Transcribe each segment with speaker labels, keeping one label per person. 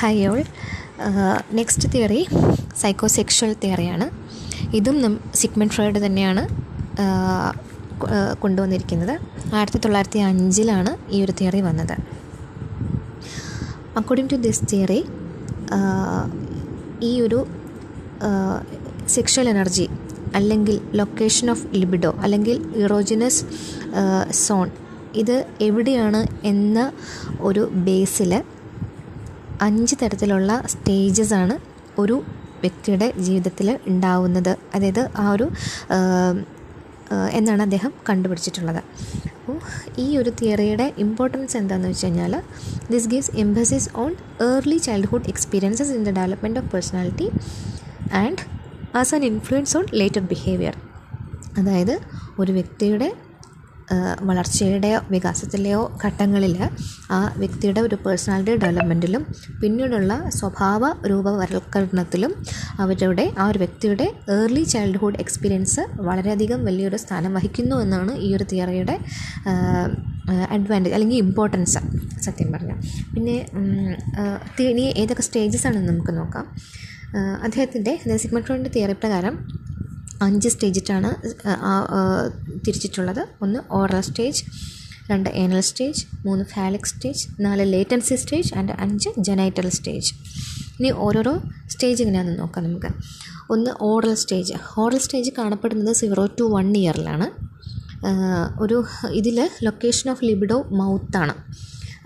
Speaker 1: Hi all next theory psychosexual തിയറിയാണ് ഇതും നം Sigmund Freud തന്നെയാണ് കൊണ്ടുവന്നിരിക്കുന്നത്. ആയിരത്തി തൊള്ളായിരത്തി അഞ്ചിലാണ് ഈ ഒരു തിയറി വന്നത്. അക്കോർഡിംഗ് ടു ദിസ് തിയറി ഈ ഒരു സെക്ഷൽ എനർജി അല്ലെങ്കിൽ ലൊക്കേഷൻ ഓഫ് ലിബിഡോ അല്ലെങ്കിൽ ഇറോജിനസ് സോൺ ഇത് എവിടെയാണ് എന്ന ഒരു ബേസിൽ അഞ്ച് തരത്തിലുള്ള സ്റ്റേജസ് ആണ് ഒരു വ്യക്തിയുടെ ജീവിതത്തിൽ ഉണ്ടാവുന്നത്. അതായത് ആ ഒരു എന്നാണ് അദ്ദേഹം കണ്ടുപിടിച്ചിട്ടുള്ളത്. അപ്പോൾ ഈ ഒരു തിയറിയുടെ ഇമ്പോർട്ടൻസ് എന്താണെന്ന് വെച്ച് കഴിഞ്ഞാൽ this gives emphasis on early childhood experiences in the development of personality and as an influence on later behaviour അതായത് ഒരു വ്യക്തിയുടെ വളർച്ചയുടെയോ വികാസത്തിലെയോ ഘട്ടങ്ങളിൽ ആ വ്യക്തിയുടെ ഒരു പേഴ്സണാലിറ്റി ഡെവലപ്മെന്റിലും പിന്നീടുള്ള സ്വഭാവ രൂപവൽക്കരണത്തിലും അവരുടെ ആ ഒരു വ്യക്തിയുടെ ഏർലി ചൈൽഡ്ഹുഡ് എക്സ്പീരിയൻസ് വളരെയധികം വലിയൊരു സ്ഥാനം വഹിക്കുന്നു എന്നാണ് ഈ ഒരു തിയറിയുടെ അഡ്വാന്റേജ് അല്ലെങ്കിൽ ഇമ്പോർട്ടൻസ് സത്യം പറഞ്ഞാൽ പിന്നെ ഇനി ഏതൊക്കെ സ്റ്റേജസ് ആണെന്ന് നമുക്ക് നോക്കാം. അദ്ദേഹത്തിന്റെ സിഗ്മട്രോണിന്റെ തിയറി പ്രകാരം അഞ്ച് സ്റ്റേജിട്ടാണ് തിരിച്ചിട്ടുള്ളത്. ഒന്ന് ഓറൽ സ്റ്റേജ് രണ്ട് ഏനൽ സ്റ്റേജ് മൂന്ന് ഫാലിക് സ്റ്റേജ് നാല് ലേറ്റൻസി സ്റ്റേജ് ആൻഡ് അഞ്ച് ജനൈറ്റൽ സ്റ്റേജ്. ഇനി ഓരോരോ സ്റ്റേജ് എങ്ങനെയാണെന്ന് നോക്കാം നമുക്ക്. ഒന്ന് ഓറൽ സ്റ്റേജ്. ഓറൽ സ്റ്റേജ് കാണപ്പെടുന്നത് സീറോ ടു വൺ ഇയറിലാണ് ഒരു ഇതിൽ ലൊക്കേഷൻ ഓഫ് ലിബിഡോ മൗത്താണ്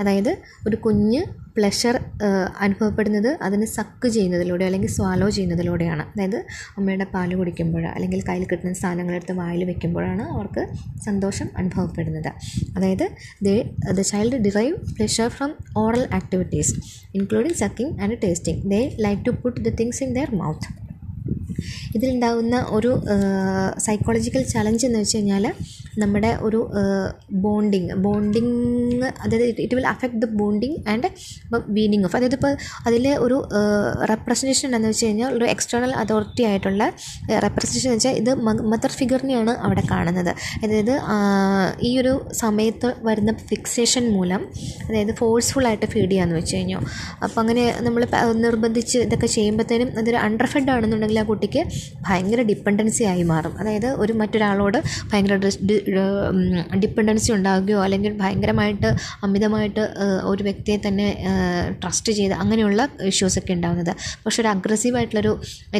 Speaker 1: അതായത് ഒരു കുഞ്ഞ് പ്ലഷർ അനുഭവപ്പെടുന്നത് അതിന് സക്ക് ചെയ്യുന്നതിലൂടെ അല്ലെങ്കിൽ സ്വാലോ ചെയ്യുന്നതിലൂടെയാണ്. അതായത് അമ്മയുടെ പാൽ കുടിക്കുമ്പോൾ അല്ലെങ്കിൽ കയ്യിൽ കിട്ടുന്ന സാധനങ്ങളെടുത്ത് വായിൽ വെക്കുമ്പോഴാണ് അവർക്ക് സന്തോഷം അനുഭവപ്പെടുന്നത്. അതായത് they the child derive pleasure from oral activities including sucking and tasting they like to put the things in their mouth ഇതിലുണ്ടാകുന്ന ഒരു സൈക്കോളജിക്കൽ ചലഞ്ച് എന്ന് വെച്ച് കഴിഞ്ഞാൽ നമ്മുടെ ഒരു ബോണ്ടിങ് ബോണ്ടിങ് അതായത് it will affect the bonding and weaning off അതായത് ഇപ്പോൾ അതിലെ ഒരു റെപ്രസെന്റേഷൻ എന്താണെന്ന് വെച്ച് കഴിഞ്ഞാൽ ഒരു എക്സ്റ്റേണൽ അതോറിറ്റി ആയിട്ടുള്ള റെപ്രസെന്റേഷൻ എന്ന് വെച്ചാൽ ഇത് മദർ ഫിഗറിനെയാണ് അവിടെ കാണുന്നത്. അതായത് ഈ ഒരു സമയത്ത് വരുന്ന ഫിക്സേഷൻ മൂലം അതായത് ഫോഴ്സ്ഫുള്ളായിട്ട് ഫീഡ് ചെയ്യാമെന്ന് വെച്ച് കഴിഞ്ഞു. അപ്പോൾ അങ്ങനെ നമ്മൾ നിർബന്ധിച്ച് ഇതൊക്കെ ചെയ്യുമ്പോഴത്തേനും അതൊരു അണ്ടർഫെഡ് ആണെന്നുണ്ടെങ്കിൽ ആ കുട്ടിക്ക് ഭയങ്കര ഡിപ്പെൻഡൻസി ആയി മാറും. അതായത് ഒരു മറ്റൊരാളോട് ഭയങ്കര ഡിപ്പെൻഡൻസി ഉണ്ടാകുകയോ അല്ലെങ്കിൽ ഭയങ്കരമായിട്ട് അമിതമായിട്ട് ഒരു വ്യക്തിയെ തന്നെ ട്രസ്റ്റ് ചെയ്ത് അങ്ങനെയുള്ള ഇഷ്യൂസൊക്കെ ഉണ്ടാകുന്നത് പക്ഷെ ഒരു അഗ്രസീവായിട്ടുള്ളൊരു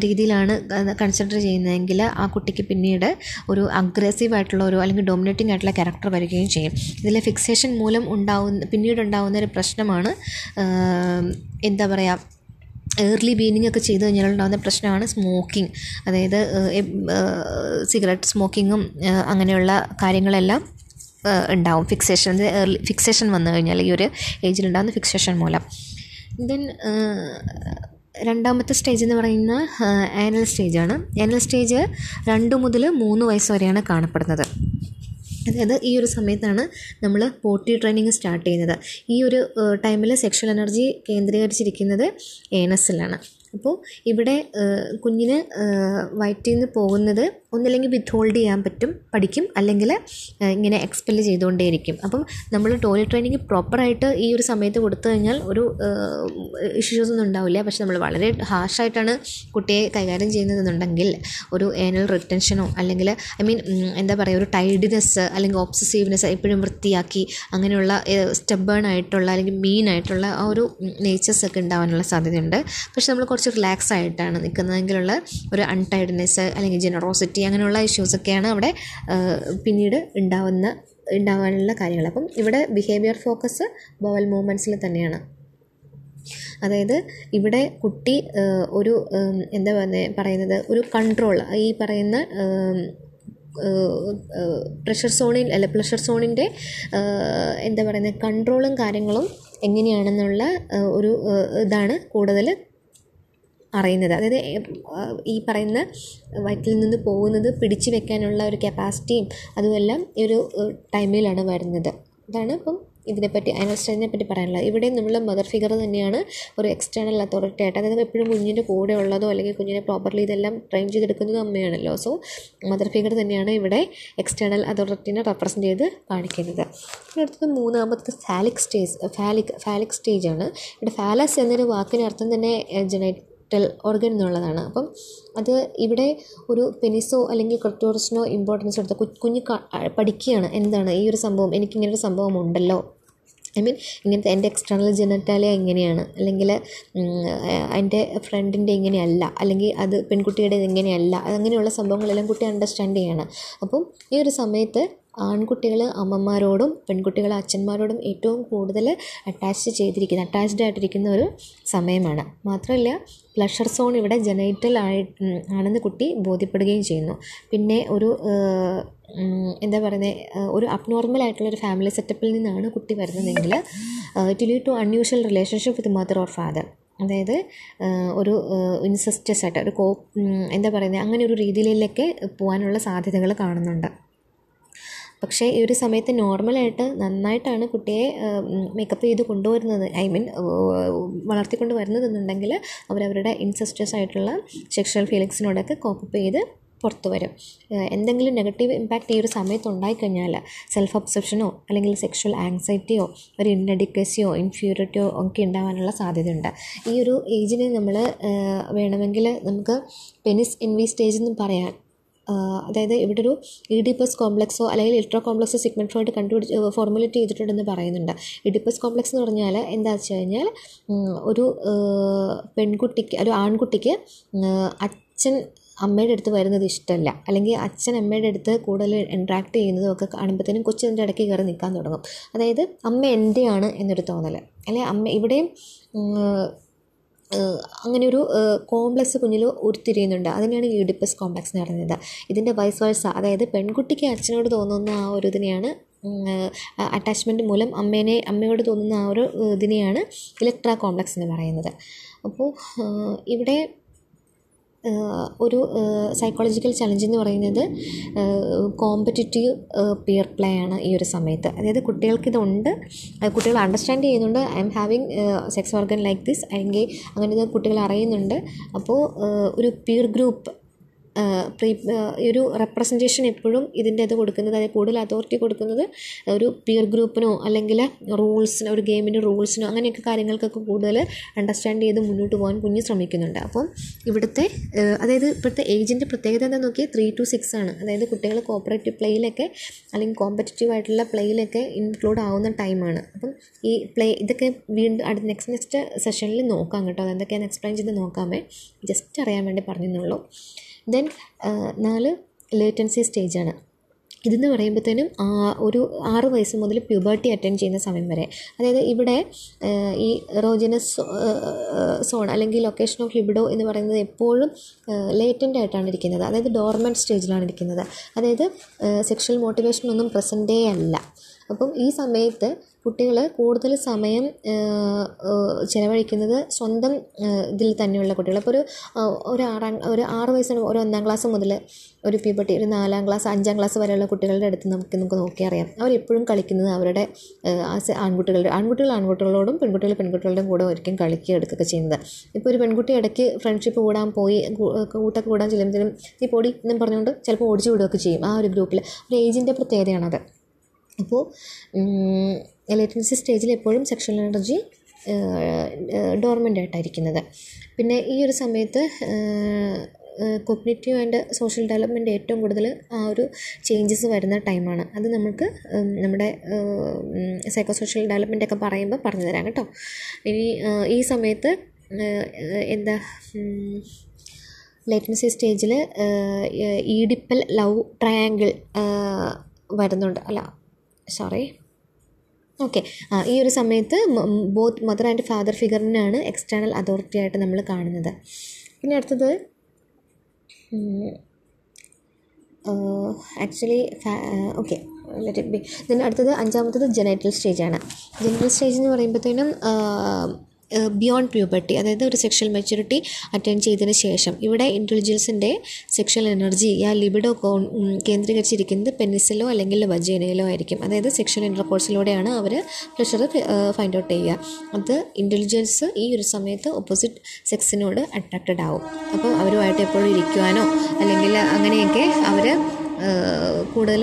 Speaker 1: രീതിയിലാണ് കൺസിഡർ ചെയ്യുന്നതെങ്കിൽ ആ കുട്ടിക്ക് പിന്നീട് ഒരു അഗ്രസീവായിട്ടുള്ള ഒരു അല്ലെങ്കിൽ ഡോമിനേറ്റിംഗ് ആയിട്ടുള്ള ക്യാരക്ടർ വരികയും ചെയ്യും. ഇതിലെ ഫിക്സേഷൻ മൂലം ഉണ്ടാവുന്ന പിന്നീട് ഉണ്ടാകുന്ന ഒരു പ്രശ്നമാണ് എന്താ പറയുക ഏർലി ബീനിങ് ഒക്കെ ചെയ്തു കഴിഞ്ഞാൽ ഉണ്ടാകുന്ന പ്രശ്നമാണ് സ്മോക്കിംഗ് അതായത് സിഗരറ്റ് സ്മോക്കിങ്ങും അങ്ങനെയുള്ള കാര്യങ്ങളെല്ലാം ഉണ്ടാവും. ഫിക്സേഷൻ ഏർലി ഫിക്സേഷൻ വന്നു കഴിഞ്ഞാൽ ഈ ഒരു ഏജിലുണ്ടാകുന്ന ഫിക്സേഷൻ മൂലം. ദെൻ രണ്ടാമത്തെ സ്റ്റേജ് എന്ന് പറയുന്ന ആനൽ സ്റ്റേജാണ് ആനൽ സ്റ്റേജ് രണ്ട് മുതൽ മൂന്ന് വയസ്സ് വരെയാണ് കാണപ്പെടുന്നത്. അതായത് ഈ ഒരു സമയത്താണ് നമ്മൾ പോട്ടി ട്രെയിനിങ് സ്റ്റാർട്ട് ചെയ്യുന്നത്. ഈ ഒരു ടൈമിൽ സെക്ഷൽ എനർജി കേന്ദ്രീകരിച്ചിരിക്കുന്നത് ഏനസിലാണ് അപ്പോൾ ഇവിടെ കുഞ്ഞിന് വയറ്റിൽ നിന്ന് പോകുന്നത് ഒന്നില്ലെങ്കിൽ വിത്ത് ഹോൾഡ് ചെയ്യാൻ പറ്റും പഠിക്കും അല്ലെങ്കിൽ ഇങ്ങനെ എക്സ്പെൽ ചെയ്തുകൊണ്ടേയിരിക്കും. അപ്പം നമ്മൾ ടോയ്ലറ്റ് ട്രെയിനിങ് പ്രോപ്പറായിട്ട് ഈ ഒരു സമയത്ത് കൊടുത്തു കഴിഞ്ഞാൽ ഒരു ഇഷ്യൂസ് ഒന്നും ഉണ്ടാവില്ല. പക്ഷെ നമ്മൾ വളരെ ഹാർഷായിട്ടാണ് കുട്ടിയെ കൈകാര്യം ചെയ്യുന്നതെന്നുണ്ടെങ്കിൽ ഒരു ഏനൽ റിട്ടൻഷനോ അല്ലെങ്കിൽ ഐ മീൻ എന്താ പറയുക ഒരു ടൈഡിനെസ് അല്ലെങ്കിൽ ഓബ്സസീവ്നെസ് എപ്പോഴും വൃത്തിയാക്കി അങ്ങനെയുള്ള സ്റ്റബേൺ ആയിട്ടുള്ള അല്ലെങ്കിൽ മീൻ ആയിട്ടുള്ള ആ ഒരു നേച്ചേഴ്സ് ഒക്കെ ഉണ്ടാവാനുള്ള സാധ്യതയുണ്ട്. പക്ഷെ നമ്മൾ കുറച്ച് റിലാക്സ് ആയിട്ടാണ് നിൽക്കുന്നതെങ്കിലുള്ള ഒരു അൺടൈഡ്നെസ് അല്ലെങ്കിൽ ജനറോസിറ്റി അങ്ങനെയുള്ള ഇഷ്യൂസൊക്കെയാണ് അവിടെ പിന്നീട് ഉണ്ടാവുന്ന ഉണ്ടാവാനുള്ള കാര്യങ്ങൾ. അപ്പം ഇവിടെ ബിഹേവിയർ ഫോക്കസ് ബോവൽ മൂവ്മെന്റ്സിൽ തന്നെയാണ്. അതായത് ഇവിടെ കുട്ടി ഒരു എന്താ പറയുന്നത് ഒരു കൺട്രോൾ ഈ പറയുന്ന പ്രഷർ സോണിൽ അല്ല പ്രഷർ സോണിന്റെ എന്താ പറയുന്നത് കൺട്രോളും കാര്യങ്ങളും എങ്ങനെയാണെന്നുള്ള ഒരു ഇതാണ് കൂടുതൽ അറിയുന്നത്. അതായത് ഈ പറയുന്ന വയറ്റിൽ നിന്ന് പോകുന്നത് പിടിച്ചു വെക്കാനുള്ള ഒരു കപ്പാസിറ്റിയും അതുമെല്ലാം ഈ ഒരു ടൈമിലാണ് വരുന്നത്. അതാണ് ഇപ്പം ഇതിനെപ്പറ്റി അനൽ സ്റ്റേജിനെ പറ്റി പറയാനുള്ളത്. ഇവിടെ നമ്മൾ മദർ ഫിഗർ തന്നെയാണ് ഒരു എക്സ്റ്റേണൽ അതോറിറ്റി ആയിട്ട് അതായത് എപ്പോഴും കുഞ്ഞിന്റെ കൂടെ ഉള്ളതോ അല്ലെങ്കിൽ കുഞ്ഞിനെ പ്രോപ്പർലി ഇതെല്ലാം ട്രെയിൻ ചെയ്തെടുക്കുന്നത് അമ്മയാണല്ലോ. സോ മദർ ഫിഗർ തന്നെയാണ് ഇവിടെ എക്സ്റ്റേണൽ അതോറിറ്റിനെ റെപ്രസെന്റ് ചെയ്ത് കാണിക്കുന്നത്. അടുത്തത് മൂന്നാമത്തെ ഫാലിക് സ്റ്റേജ് ഫാലിക് ഫാലിക് സ്റ്റേജാണ് ഇവിടെ ഫാലസ് എന്നൊരു വാക്കിന് അർത്ഥം തന്നെ ജനൈറ്റൽ ഓർഗൻ എന്നുള്ളതാണ്. അപ്പം അത് ഇവിടെ ഒരു പെനിസോ അല്ലെങ്കിൽ ക്രിറ്റോറിസിനോ ഇമ്പോർട്ടൻസ് കൊടുത്ത കുഞ്ഞു പഠിക്കുകയാണ്. എന്താണ്? ഈ ഒരു സംഭവം എനിക്കിങ്ങനൊരു സംഭവം ഉണ്ടല്ലോ. ഐ മീൻ ഇങ്ങനത്തെ എന്റെ എക്സ്റ്റേണൽ ജെനറ്റാലിയ എങ്ങനെയാണ് അല്ലെങ്കിൽ എന്റെ ഫ്രണ്ടിന്റെ ഇങ്ങനെയല്ല. അല്ലെങ്കിൽ അത് പെൺകുട്ടിയുടെ ഇങ്ങനെയല്ല. അങ്ങനെയുള്ള സംഭവങ്ങളെല്ലാം കുട്ടി അണ്ടർസ്റ്റാൻഡ് ചെയ്യണം. അപ്പം ഈ ഒരു സമയത്ത് ആൺകുട്ടികൾ അമ്മമാരോടും പെൺകുട്ടികൾ അച്ഛന്മാരോടും ഏറ്റവും കൂടുതൽ അറ്റാച്ച് ചെയ്തിരിക്കുന്ന അറ്റാച്ച്ഡ് ആയിട്ടിരിക്കുന്ന ഒരു സമയമാണ്. മാത്രമല്ല പ്ലഷർ സോൺ ഇവിടെ ജനൈറ്റൽ ആയി ആണെന്ന് കുട്ടി ബോധ്യപ്പെടുകയും ചെയ്യുന്നു. പിന്നെ ഒരു എന്താ പറയുന്നത് ഒരു അബ്നോർമൽ ആയിട്ടുള്ള ഒരു ഫാമിലി സെറ്റപ്പിൽ നിന്നാണ് കുട്ടി വരുന്നതെങ്കിൽ it lead to unusual relationship with mother or father അതായത് ഒരു ഇൻസസ്റ്റസ് ആയിട്ട് ഒരു കോ എന്താ പറയുന്നത് അങ്ങനെ ഒരു രീതിയിലേക്ക് പോകാനുള്ള സാധ്യതകൾ കാണുന്നുണ്ട്. പക്ഷേ ഈ ഒരു സമയത്ത് നോർമലായിട്ട് നന്നായിട്ടാണ് കുട്ടിയെ മേക്കപ്പ് ചെയ്ത് കൊണ്ടുവരുന്നത്. ഐ മീൻ വളർത്തിക്കൊണ്ട് വരുന്നതെന്നുണ്ടെങ്കിൽ അവരവരുടെ ഇൻസസ്റ്റസ് ആയിട്ടുള്ള സെക്ഷൽ ഫീലിങ്സിനോടൊക്കെ കോപ്പപ്പ് ചെയ്ത് പുറത്തു വരും. എന്തെങ്കിലും നെഗറ്റീവ് ഇമ്പാക്റ്റ് ഈ ഒരു സമയത്ത് ഉണ്ടായിക്കഴിഞ്ഞാൽ സെൽഫ് അബ്സെപ്ഷനോ അല്ലെങ്കിൽ സെക്ഷൽ ആങ്സൈറ്റിയോ ഒരു ഇൻഡഡിക്കസിയോ ഇൻഫ്യൂരിറ്റിയോ ഒക്കെ ഉണ്ടാകാനുള്ള സാധ്യതയുണ്ട്. ഈ ഒരു ഏജിനെ നമ്മൾ വേണമെങ്കിൽ നമുക്ക് പെനിസ് എൻവി സ്റ്റേജ് എന്ന് പറയാൻ അതായത് ഇവിടെ ഒരു ഇഡിപ്പസ് കോംപ്ലക്സോ അല്ലെങ്കിൽ ഇലക്ട്രോ കോംപ്ലക്സോ സിഗ്മെന്റ് ഫ്രോയിഡ് കണ്ടുപിടിച്ച് ഫോർമുലേറ്റ് ചെയ്തിട്ടുണ്ടെന്ന് പറയുന്നുണ്ട്. ഇഡിപ്പസ് കോംപ്ലക്സ് എന്ന് പറഞ്ഞാൽ എന്താ വെച്ച് കഴിഞ്ഞാൽ ഒരു പെൺകുട്ടിക്ക് ഒരു ആൺകുട്ടിക്ക് അച്ഛൻ അമ്മയുടെ അടുത്ത് വരുന്നത് ഇഷ്ടമല്ല. അല്ലെങ്കിൽ അച്ഛൻ അമ്മയുടെ അടുത്ത് കൂടുതൽ ഇൻട്രാക്ട് ചെയ്യുന്നതും ഒക്കെ കാണുമ്പോഴത്തേനും കൊച്ചിന്റെ ഇടയ്ക്ക് കയറി നിൽക്കാൻ തുടങ്ങും. അതായത് അമ്മ എന്റെയാണ് എന്നൊരു തോന്നൽ അല്ലെ അമ്മ ഇവിടെയും അങ്ങനെ ഒരു കോംപ്ലക്സ് കുഞ്ഞിൽ ഉരുത്തിരിയുന്നുണ്ട്. അതിനെയാണ് ഈഡിപ്പസ് കോംപ്ലക്സ് എന്ന് പറയുന്നത്. ഇതിന്റെ വൈസ് വേഴ്സ അതായത് പെൺകുട്ടിക്ക് അച്ഛനോട് തോന്നുന്ന ആ ഒരു ഇതിനെയാണ് അറ്റാച്ച്മെന്റ് മൂലം അമ്മേനെ അമ്മയോട് തോന്നുന്ന ആ ഒരു ഇതിനെയാണ് ഇലക്ട്ര കോംപ്ലക്സ് എന്ന് പറയുന്നത്. അപ്പോൾ ഇവിടെ ഒരു സൈക്കോളജിക്കൽ ചലഞ്ച് എന്ന് പറയുന്നത് കോമ്പറ്റിറ്റീവ് പിയർ പ്ലേ ആണ് ഈ ഒരു സമയത്ത്. അതായത് കുട്ടികൾക്കിതുണ്ട് കുട്ടികൾ അണ്ടർസ്റ്റാൻഡ് ചെയ്യുന്നുണ്ട് I'm having sex organ like this അല്ലെങ്കിൽ അങ്ങനെ കുട്ടികൾ അറിയുന്നുണ്ട്. അപ്പോൾ ഒരു പിയർ ഗ്രൂപ്പ് പ്രീ ഈ ഒരു റെപ്രസെന്റേഷൻ എപ്പോഴും ഇതിന്റെ ഇത് കൊടുക്കുന്നത് അതായത് കൂടുതൽ അതോറിറ്റി കൊടുക്കുന്നത് ഒരു പിയർ ഗ്രൂപ്പിനോ അല്ലെങ്കിൽ റൂൾസിനോ ഒരു ഗെയിമിന്റെ റൂൾസിനോ അങ്ങനെയൊക്കെ കാര്യങ്ങൾക്കൊക്കെ കൂടുതൽ അണ്ടർസ്റ്റാൻഡ് ചെയ്ത് മുന്നോട്ട് പോകാൻ കുഞ്ഞ് ശ്രമിക്കുന്നുണ്ട്. അപ്പം ഇവിടുത്തെ അതായത് ഇപ്പോഴത്തെ ഏജിന്റെ പ്രത്യേകത എന്താ നോക്കിയാൽ ത്രീ ടു സിക്സ് ആണ്. അതായത് കുട്ടികൾ കോപ്പറേറ്റീവ് പ്ലേയിലൊക്കെ അല്ലെങ്കിൽ കോമ്പറ്റീവ് ആയിട്ടുള്ള പ്ലേയിലൊക്കെ ഇൻക്ലൂഡ് ആവുന്ന ടൈമാണ് അപ്പം ഈ പ്ലേ ഇതൊക്കെ വീണ്ടും അടുത്ത നെക്സ്റ്റ് നെക്സ്റ്റ് സെഷനിൽ നോക്കാം കേട്ടോ. അതെന്തൊക്കെയാണ് എക്സ്പ്ലെയിൻ ചെയ്ത് നോക്കാമേ. ജസ്റ്റ് അറിയാൻ വേണ്ടി പറഞ്ഞെന്നുള്ളൂ ദെൻ നാല് ലേറ്റൻസി സ്റ്റേജാണ് ഇതെന്ന് പറയുമ്പോഴത്തേനും ഒരു ആറ് വയസ്സ് മുതൽ പ്യൂബർട്ടി അറ്റൻഡ് ചെയ്യുന്ന സമയം വരെ. അതായത് ഇവിടെ ഈ റോജിനസ് സോൺ അല്ലെങ്കിൽ ലൊക്കേഷൻ ഓഫ് ലിബിഡോ എന്ന് പറയുന്നത് എപ്പോഴും ലേറ്റന്റ് ആയിട്ടാണ് ഇരിക്കുന്നത്. അതായത് ഡോർമെന്റ് സ്റ്റേജിലാണ് ഇരിക്കുന്നത്. അതായത് സെക്ഷൽ മോട്ടിവേഷൻ ഒന്നും പ്രസന്റേ അല്ല. അപ്പം ഈ സമയത്ത് കുട്ടികൾ കൂടുതൽ സമയം ചിലവഴിക്കുന്നത് സ്വന്തം ഇതിൽ തന്നെയുള്ള കുട്ടികൾ അപ്പോൾ ഒരു ഒരു ആറാം ഒരു ആറ് വയസ്സിന് ഒരു ഒന്നാം ക്ലാസ് മുതൽ ഒരു പ്യൂബർട്ടി ഒരു നാലാം ക്ലാസ് അഞ്ചാം ക്ലാസ് വരെയുള്ള കുട്ടികളുടെ അടുത്ത് നമുക്ക് നമുക്ക് നോക്കിയറിയാം അവരെപ്പോഴും കളിക്കുന്നത് അവരുടെ ആൺകുട്ടികളുടെ ആൺകുട്ടികൾ ആൺകുട്ടികളോടും പെൺകുട്ടികൾ പെൺകുട്ടികളുടെയും കൂടെ ഒരിക്കലും കളിക്കുക എടുക്കുകയൊക്കെ ചെയ്യുന്നത്. ഇപ്പോൾ ഒരു പെൺകുട്ടി ഇടയ്ക്ക് ഫ്രണ്ട്ഷിപ്പ് കൂടാൻ പോയി കൂട്ടൊക്കെ കൂടാൻ ചെല്ലുമ്പോഴത്തേനും നീ പൊടി എന്നും പറഞ്ഞുകൊണ്ട് ചിലപ്പോൾ ഓടിച്ചു വിടുകയൊക്കെ ചെയ്യും ആ ഒരു ഗ്രൂപ്പിൽ ഒരു ഏജിന്റെ പ്രത്യേകതയാണത്. അപ്പോൾ ലേറ്റൻസി സ്റ്റേജിൽ എപ്പോഴും സെക്ഷൽ എനർജി ഡോർമെന്റ് ആയിട്ടായിരിക്കുന്നത്. പിന്നെ ഈ ഒരു സമയത്ത് കൊഗ്നേറ്റീവ് ആൻഡ് സോഷ്യൽ ഡെവലപ്മെന്റ് ഏറ്റവും കൂടുതൽ ആ ഒരു ചേഞ്ചസ് വരുന്ന ടൈമാണ് അത് നമുക്ക് നമ്മുടെ സൈക്കോ സോഷ്യൽ ഡെവലപ്മെന്റ് ഒക്കെ പറയുമ്പോൾ പറഞ്ഞു തരാം കേട്ടോ. ഇനി ഈ സമയത്ത് എന്താ ലേറ്റൻസി സ്റ്റേജിൽ ഈഡിപ്പൽ ലവ് ട്രയാങ്കിൾ വരുന്നുണ്ട്. അല്ല സോറി ഓക്കെ. ഈ ഒരു സമയത്ത് ബോത്ത് മദർ ആൻഡ് ഫാദർ ഫിഗറിനാണ് എക്സ്റ്റേണൽ അതോറിറ്റി ആയിട്ട് നമ്മൾ കാണുന്നത്. പിന്നെ അടുത്തത് actually okay. Let it be അടുത്തത് അഞ്ചാമത്തത് ജനൈറ്റൽ സ്റ്റേജാണ് ജനറൽ സ്റ്റേജ് എന്ന് പറയുമ്പോഴത്തേനും ബിയോണ്ട് പ്യൂബർട്ടി അതായത് ഒരു സെക്ഷൽ മെച്യൂരിറ്റി അറ്റൈൻ ചെയ്തതിന് ശേഷം. ഇവിടെ ഇന്റലിജൻസിന്റെ സെക്ഷൽ എനർജി ആ ലിബിഡോ കേന്ദ്രീകരിച്ചിരിക്കുന്നത് പെനിസിലോ അല്ലെങ്കിൽ വജേനയിലോ ആയിരിക്കും. അതായത് സെക്ഷൽ ഇന്റർകോഴ്സിലൂടെയാണ് അവർ പ്ലഷർ ഫൈൻഡ് ഔട്ട് ചെയ്യുക. അത് ഇന്റലിജൻസ് ഈ ഒരു സമയത്ത് ഓപ്പോസിറ്റ് സെക്സിനോട് അട്രാക്റ്റഡ് ആവും. അപ്പോൾ അവരുമായിട്ട് എപ്പോഴും ഇരിക്കുവാനോ അല്ലെങ്കിൽ അങ്ങനെയൊക്കെ അവർ കൂടുതൽ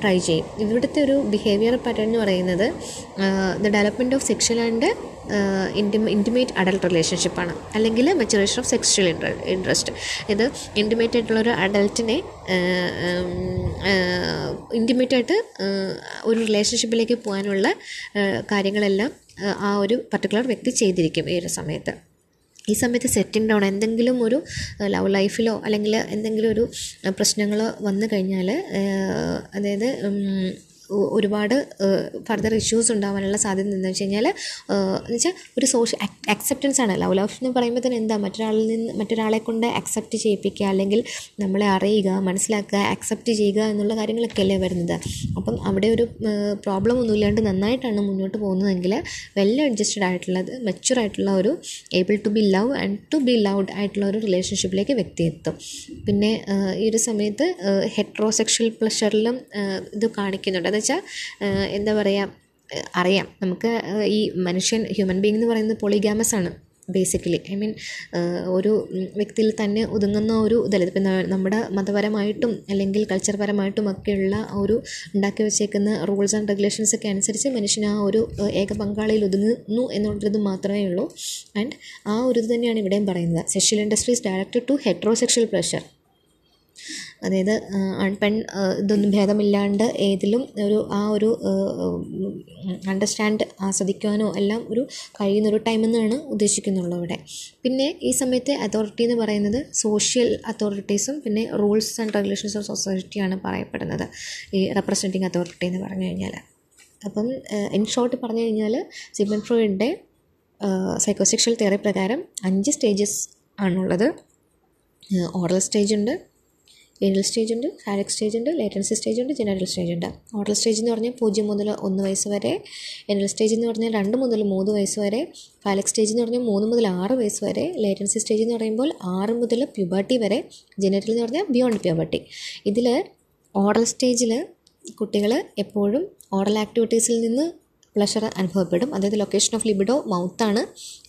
Speaker 1: ട്രൈ ചെയ്യും. ഇവിടുത്തെ ഒരു ബിഹേവിയർ പാറ്റേൺ എന്ന് പറയുന്നത് the development of sexual and intimate adult റിലേഷൻഷിപ്പാണ് അല്ലെങ്കിൽ മെച്ചുറേഷൻ ഓഫ് സെക്ഷൽ ഇൻട്രസ്റ്റ് ഇത് ഇന്റിമേറ്റ് ആയിട്ടുള്ള ഒരു അഡൽട്ടിനെ ഇന്റിമേറ്റ് ആയിട്ട് ഒരു റിലേഷൻഷിപ്പിലേക്ക് പോകാനുള്ള കാര്യങ്ങളെല്ലാം ആ ഒരു പർട്ടിക്കുലർ വ്യക്തി ചെയ്തിരിക്കും ഈ ഒരു സമയത്ത്. ഈ സമയത്ത് സെറ്റിംഗ് ഡൗൺ എന്തെങ്കിലും ഒരു ലവ് ലൈഫിലോ അല്ലെങ്കിൽ എന്തെങ്കിലും ഒരു പ്രശ്നങ്ങളോ വന്നു കഴിഞ്ഞാൽ അതായത് ഒരുപാട് ഫർദർ ഇഷ്യൂസ് ഉണ്ടാവാനുള്ള സാധ്യത എന്താണെന്ന് വെച്ച് കഴിഞ്ഞാൽ എന്ന് വെച്ചാൽ ഒരു സോഷ്യൽ അക്സെപ്റ്റൻസ് ആണ്. ലവ് ലൈഫ് എന്ന് പറയുമ്പോൾ തന്നെ എന്താ? മറ്റൊരാളിൽ നിന്ന് മറ്റൊരാളെ കൊണ്ട് അക്സെപ്റ്റ് ചെയ്യിപ്പിക്കുക അല്ലെങ്കിൽ നമ്മളെ അറിയുക മനസ്സിലാക്കുക അക്സെപ്റ്റ് ചെയ്യുക എന്നുള്ള കാര്യങ്ങളൊക്കെ അല്ലേ വരുന്നത്. അപ്പം അവിടെ ഒരു പ്രോബ്ലം ഒന്നും ഇല്ലാണ്ട് നന്നായിട്ടാണ് മുന്നോട്ട് പോകുന്നതെങ്കിൽ വെൽ അഡ്ജസ്റ്റഡ് ആയിട്ടുള്ളത് മെച്ചുവർ ആയിട്ടുള്ള ഒരു able to be love and to be loved ആയിട്ടുള്ള ഒരു റിലേഷൻഷിപ്പിലേക്ക് വ്യക്തി എത്തും. പിന്നെ ഈ ഒരു സമയത്ത് ഹെട്രോസെക്ഷൽ പ്ലഷറിലും ഇത് കാണിക്കുന്നുണ്ട്. വെച്ചാൽ എന്താ പറയുക അറിയാം. നമുക്ക് ഈ മനുഷ്യൻ ഹ്യൂമൻ ബീങ് എന്ന് പറയുന്നത് പൊളിഗാമസ് ആണ് ബേസിക്കലി ഐ മീൻ ഒരു വ്യക്തിയിൽ തന്നെ ഒതുങ്ങുന്ന ഒരു ഇതല്ല. ഇപ്പം നമ്മുടെ മതപരമായിട്ടും അല്ലെങ്കിൽ കൾച്ചർപരമായിട്ടും ഒക്കെയുള്ള ഒരു ഉണ്ടാക്കി വെച്ചേക്കുന്ന റൂൾസ് ആൻഡ് റെഗുലേഷൻസ് ഒക്കെ അനുസരിച്ച് മനുഷ്യൻ ആ ഒരു ഏക പങ്കാളിയിൽ ഒതുങ്ങുന്നു എന്നുള്ളത് മാത്രമേ ഉള്ളൂ. ആൻഡ് ആ ഒരു ഇത് തന്നെയാണ് ഇവിടെയും പറയുന്നത്. Sexual interests directed to heterosexual pleasure അതായത് ആൺ പെൺ ഇതൊന്നും ഭേദമില്ലാണ്ട് ഏതിലും ഒരു ആ ഒരു അണ്ടർസ്റ്റാൻഡ് ആസ്വദിക്കുവാനോ എല്ലാം ഒരു കഴിയുന്നൊരു ടൈം എന്നാണ് ഉദ്ദേശിക്കുന്നുള്ളൂ ഇവിടെ പിന്നെ ഈ സമയത്തെ അതോറിറ്റി എന്ന് പറയുന്നത് സോഷ്യൽ അതോറിറ്റീസും പിന്നെ റൂൾസ് ആൻഡ് റെഗുലേഷൻസ് ഓഫ് സൊസൈറ്റിയാണ് പറയപ്പെടുന്നത്. ഈ റെപ്രസെന്റിങ് അതോറിറ്റി എന്ന് പറഞ്ഞു കഴിഞ്ഞാൽ അപ്പം ഇൻ ഷോർട്ട് പറഞ്ഞു കഴിഞ്ഞാൽ സിമൻ ഫ്രോയിഡിന്റെ സൈക്കോസെക്ഷൽ തിയറി പ്രകാരം അഞ്ച് സ്റ്റേജസ് ആണുള്ളത്. ഓറൽ സ്റ്റേജ് ഉണ്ട് ഏനൽ സ്റ്റേജ് ഉണ്ട് ഫാലിക് സ്റ്റേജ് ഉണ്ട് ലേറ്റൻസി സ്റ്റേജ് ഉണ്ട് ജനറൽ സ്റ്റേജ് ഉണ്ട്. ഓറൽ സ്റ്റേജ് എന്ന് പറഞ്ഞാൽ പൂജ്യം മുതൽ ഒന്ന് വയസ്സ് വരെ. ഏനൽ സ്റ്റേജ് എന്ന് പറഞ്ഞാൽ രണ്ട് മുതൽ മൂന്ന് വയസ്സ് വരെ. ഫാലക് സ്റ്റേജ് എന്ന് പറഞ്ഞാൽ മൂന്ന് മുതൽ ആറ് വയസ്സ് വരെ. ലേറ്റൻസി സ്റ്റേജ് എന്ന് പറയുമ്പോൾ ആറ് മുതൽ പ്യൂബർട്ടി വരെ. ജനറൽ എന്ന് പറഞ്ഞാൽ ബിയോണ്ട് പ്യൂബർട്ടി ഇതിൽ ഓറൽ സ്റ്റേജിൽ കുട്ടികൾ എപ്പോഴും ഓറൽ ആക്ടിവിറ്റീസിൽ നിന്ന് പ്ലഷർ അനുഭവപ്പെടും. അതായത് ലൊക്കേഷൻ ഓഫ് ലിബിഡോ മൗത്ത് ആണ്.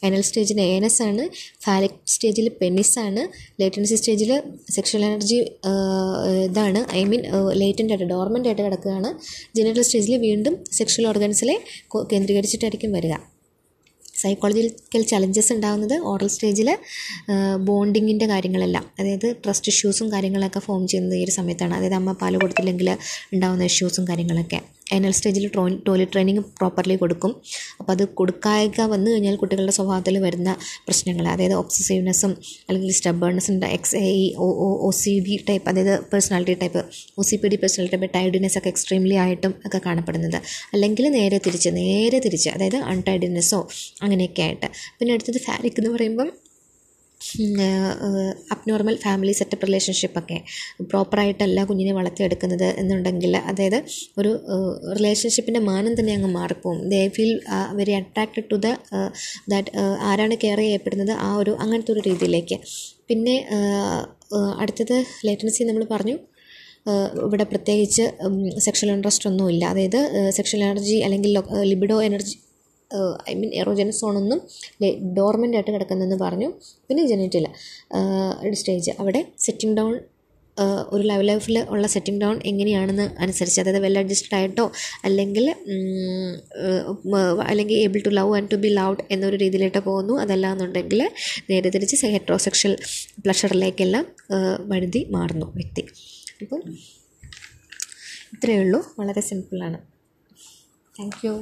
Speaker 1: അനൽ സ്റ്റേജിൽ ഏനസ് ആണ്. ഫാലിക് സ്റ്റേജിൽ പെനിസ് ആണ്. ലേറ്റൻസി സ്റ്റേജിൽ സെക്ഷൽ എനർജി ഇതാണ്. ഐ മീൻ ലേറ്റന്റ് ആയിട്ട് ഡോർമെന്റ് ആയിട്ട് കിടക്കുകയാണ്. ജനറൽ സ്റ്റേജിൽ വീണ്ടും സെക്ഷൽ ഓർഗൻസിലെ കേന്ദ്രീകരിച്ചിട്ടായിരിക്കും വരിക. സൈക്കോളജിക്കൽ ചലഞ്ചസ് ഉണ്ടാകുന്നത് ഓറൽ സ്റ്റേജിൽ ബോണ്ടിങ്ങിന്റെ കാര്യങ്ങളെല്ലാം. അതായത് ട്രസ്റ്റ് ഇഷ്യൂസും കാര്യങ്ങളൊക്കെ ഫോം ചെയ്യുന്നത് ഈ ഒരു സമയത്താണ്. അതായത് അമ്മ പാൽ കൊടുത്തില്ലെങ്കിൽ ഉണ്ടാകുന്ന ഇഷ്യൂസും കാര്യങ്ങളൊക്കെ. എനൽ സ്റ്റേജിൽ ടോയ്ലറ്റ് ട്രെയിനിങ് പ്രോപ്പർലി കൊടുക്കും. അപ്പോൾ അത് കൊടുക്കാതെ വന്നു കഴിഞ്ഞാൽ കുട്ടികളുടെ സ്വഭാവത്തിൽ വരുന്ന പ്രശ്നങ്ങൾ അതായത് ഒബ്സസീവ്നെസ്സും അല്ലെങ്കിൽ സ്റ്റബേൺനെസ്സും എക്സ് എ ഇ ഒ ഒ സി ബി ടൈപ്പ് അതായത് personality type O C P D personality type tidiness ഒക്കെ എക്സ്ട്രീംലി ആയിട്ടും ഒക്കെ കാണപ്പെടുന്നത്. അല്ലെങ്കിൽ നേരെ തിരിച്ച് നേരെ തിരിച്ച് അതായത് അൺടൈഡിനെസ്സോ അങ്ങനെയൊക്കെ ആയിട്ട്. പിന്നെ അടുത്തത് ഫാരിക് എന്ന് പറയുമ്പം അബ്നോർമൽ ഫാമിലി സെറ്റപ്പ് റിലേഷൻഷിപ്പൊക്കെ പ്രോപ്പറായിട്ടല്ല കുഞ്ഞിനെ വളർത്തിയെടുക്കുന്നത് എന്നുണ്ടെങ്കിൽ അതായത് ഒരു റിലേഷൻഷിപ്പിന്റെ മാനം തന്നെ അങ്ങ് മാറിപ്പോവും. They feel very attracted to the that ആരാണ് കെയർ ചെയ്യപ്പെടുന്നത് ആ ഒരു അങ്ങനത്തെ ഒരു രീതിയിലേക്ക്. പിന്നെ അടുത്തത് ലേറ്റൻസി നമ്മൾ പറഞ്ഞു. ഇവിടെ പ്രത്യേകിച്ച് സെക്ഷൽ ഇൻട്രസ്റ്റ് ഒന്നുമില്ല. അതായത് സെക്ഷൽ എനർജി അല്ലെങ്കിൽ libido energy I mean erogenous സോണൊന്നും dormant ആയിട്ട് കിടക്കുന്നതെന്ന് പറഞ്ഞു. പിന്നെ ജനറ്റിൽ സ്റ്റേജ് അവിടെ സെറ്റിംഗ് ഡൗൺ ഒരു ലൈവ് ലൈഫിൽ ഉള്ള സെറ്റിംഗ് ഡൗൺ എങ്ങനെയാണെന്ന് അനുസരിച്ച് അതായത് വെൽ അഡ്ജസ്റ്റഡ് ആയിട്ടോ അല്ലെങ്കിൽ അല്ലെങ്കിൽ able to love and to be loved എന്നൊരു രീതിയിലോട്ട് പോകുന്നു. അതല്ല എന്നുണ്ടെങ്കിൽ നേരെ തിരിച്ച് ഹെട്രോസെക്ഷൽ പ്ലഷറിലേക്കെല്ലാം വഴുതി മാറുന്നു വ്യക്തി. അപ്പം ഇത്രയേ ഉള്ളൂ. വളരെ സിമ്പിളാണ് താങ്ക് യു